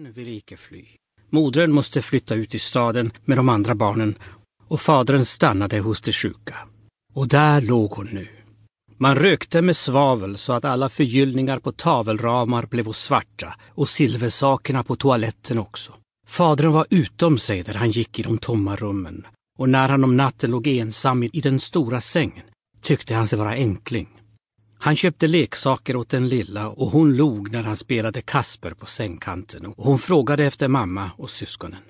Fadern vill icke fly. Modern måste flytta ut i staden med de andra barnen och fadern stannade hos de sjuka. Och där låg hon nu. Man rökte med svavel så att alla förgyllningar på tavelramar blev svarta och silversakerna på toaletten också. Fadern var utom sig där han gick i de tomma rummen och när han om natten låg ensam i den stora sängen tyckte han sig vara enkling. Han köpte leksaker åt den lilla och hon log när han spelade Kasper på sängkanten och hon frågade efter mamma och syskonen.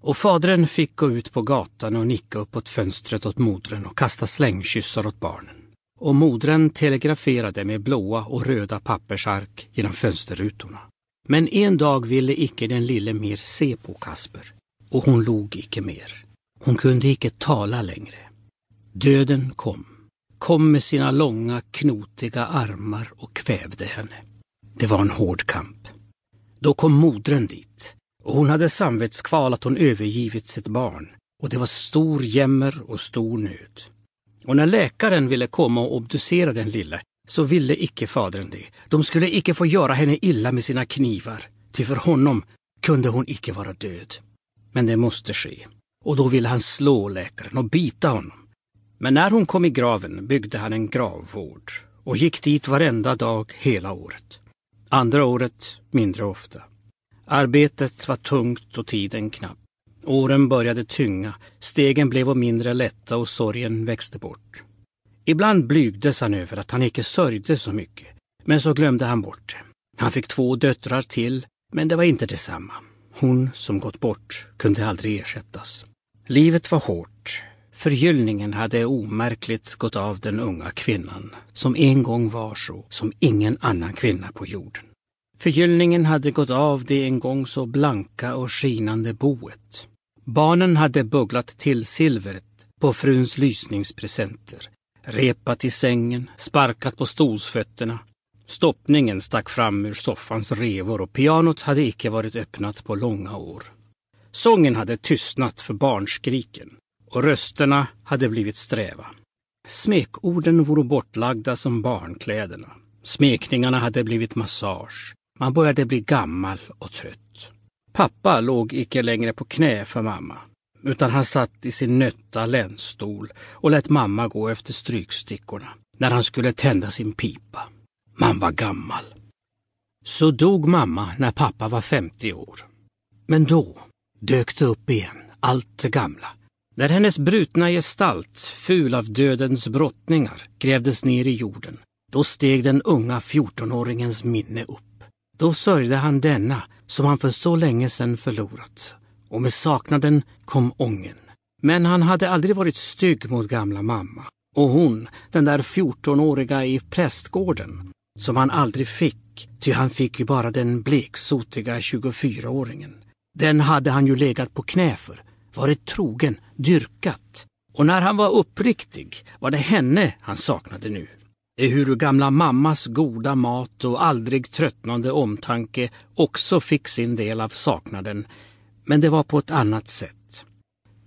Och fadern fick gå ut på gatan och nicka uppåt fönstret åt modern och kasta slängkyssar åt barnen. Och modern telegraferade med blåa och röda pappersark genom fönsterrutorna. Men en dag ville icke den lille mer se på Kasper och hon log icke mer. Hon kunde icke tala längre. Döden kom, kom med sina långa knotiga armar och kvävde henne. Det var en hård kamp. Då kom modern dit och hon hade samvetskval att hon övergivit sitt barn och det var stor jämmer och stor nöd. Och när läkaren ville komma och obducera den lille så ville icke fadern det. De skulle icke få göra henne illa med sina knivar, ty för honom kunde hon icke vara död. Men det måste ske. Och då ville han slå läkaren och bita honom. Men när hon kom i graven byggde han en gravvård och gick dit varenda dag hela året. Andra året mindre ofta. Arbetet var tungt och tiden knapp. Åren började tynga, stegen blev mindre lätta och sorgen växte bort. Ibland blygdes han över att han icke sörjde så mycket, men så glömde han bort det. Han fick två döttrar till, men det var inte detsamma. Hon som gått bort kunde aldrig ersättas. Livet var hårt. Förgyllningen hade omärkligt gått av den unga kvinnan, som en gång var så som ingen annan kvinna på jorden. Förgyllningen hade gått av det en gång så blanka och skinande boet. Barnen hade bugglat till silvret på fruns lysningspresenter, repat i sängen, sparkat på stolsfötterna. Stoppningen stack fram ur soffans revor och pianot hade icke varit öppnat på långa år. Sången hade tystnat för barnskriken och rösterna hade blivit sträva. Smekorden vore bortlagda som barnkläderna. Smekningarna hade blivit massage. Man började bli gammal och trött. Pappa låg icke längre på knä för mamma, utan han satt i sin nötta länsstol och lät mamma gå efter strykstickorna när han skulle tända sin pipa. Man var gammal. Så dog mamma när pappa var 50 år. Men då dök det upp igen, allt det gamla. När hennes brutna gestalt, ful av dödens brottningar, grävdes ner i jorden, då steg den unga 14-åringens minne upp. Då sörjde han denna som han för så länge sedan förlorat. Och med saknaden kom ången. Men han hade aldrig varit stygg mot gamla mamma. Och hon, den där 14-åriga i prästgården, som han aldrig fick, ty han fick ju bara den bleksotiga 24-åringen. Den hade han ju legat på knä för, varit trogen, dyrkat. Och när han var uppriktig var det henne han saknade nu. Ehuru gamla mammas goda mat och aldrig tröttnande omtanke också fick sin del av saknaden, men det var på ett annat sätt.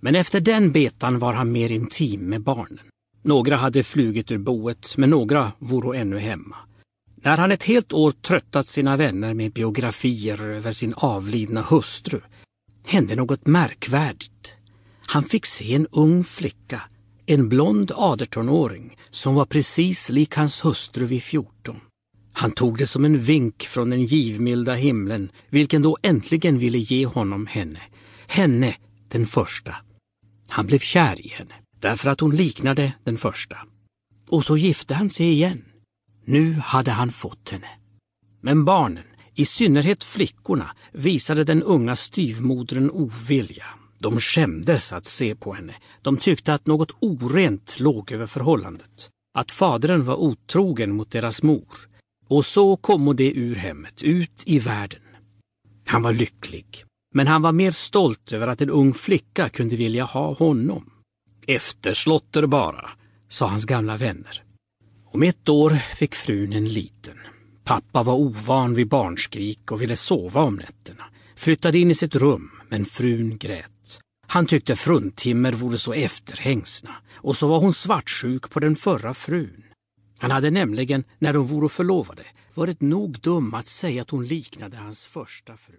Men efter den betan var han mer intim med barnen. Några hade flugit ur boet, men några voro ännu hemma. När han ett helt år tröttat sina vänner med biografier över sin avlidna hustru hände något märkvärdigt. Han fick se en ung flicka en blond 18-åring som var precis lik hans hustru vid 14. Han tog det som en vink från den givmilda himlen, vilken då äntligen ville ge honom henne. Henne, den första. Han blev kär i henne, därför att hon liknade den första. Och så gifte han sig igen. Nu hade han fått henne. Men barnen, i synnerhet flickorna, visade den unga styvmodern ovilja. De skämdes att se på henne. De tyckte att något orent låg över förhållandet. Att fadern var otrogen mot deras mor. Och så kom det ur hemmet, ut i världen. Han var lycklig. Men han var mer stolt över att en ung flicka kunde vilja ha honom. Efterslotter bara, sa hans gamla vänner. Om ett år fick frun en liten. Pappa var ovan vid barnskrik och ville sova om nätterna. Flyttade in i sitt rum, men frun grät. Han tyckte fruntimmer vore så efterhängsna och så var hon svartsjuk på den förra frun. Han hade nämligen, när de vore förlovade, varit nog dum att säga att hon liknade hans första fru.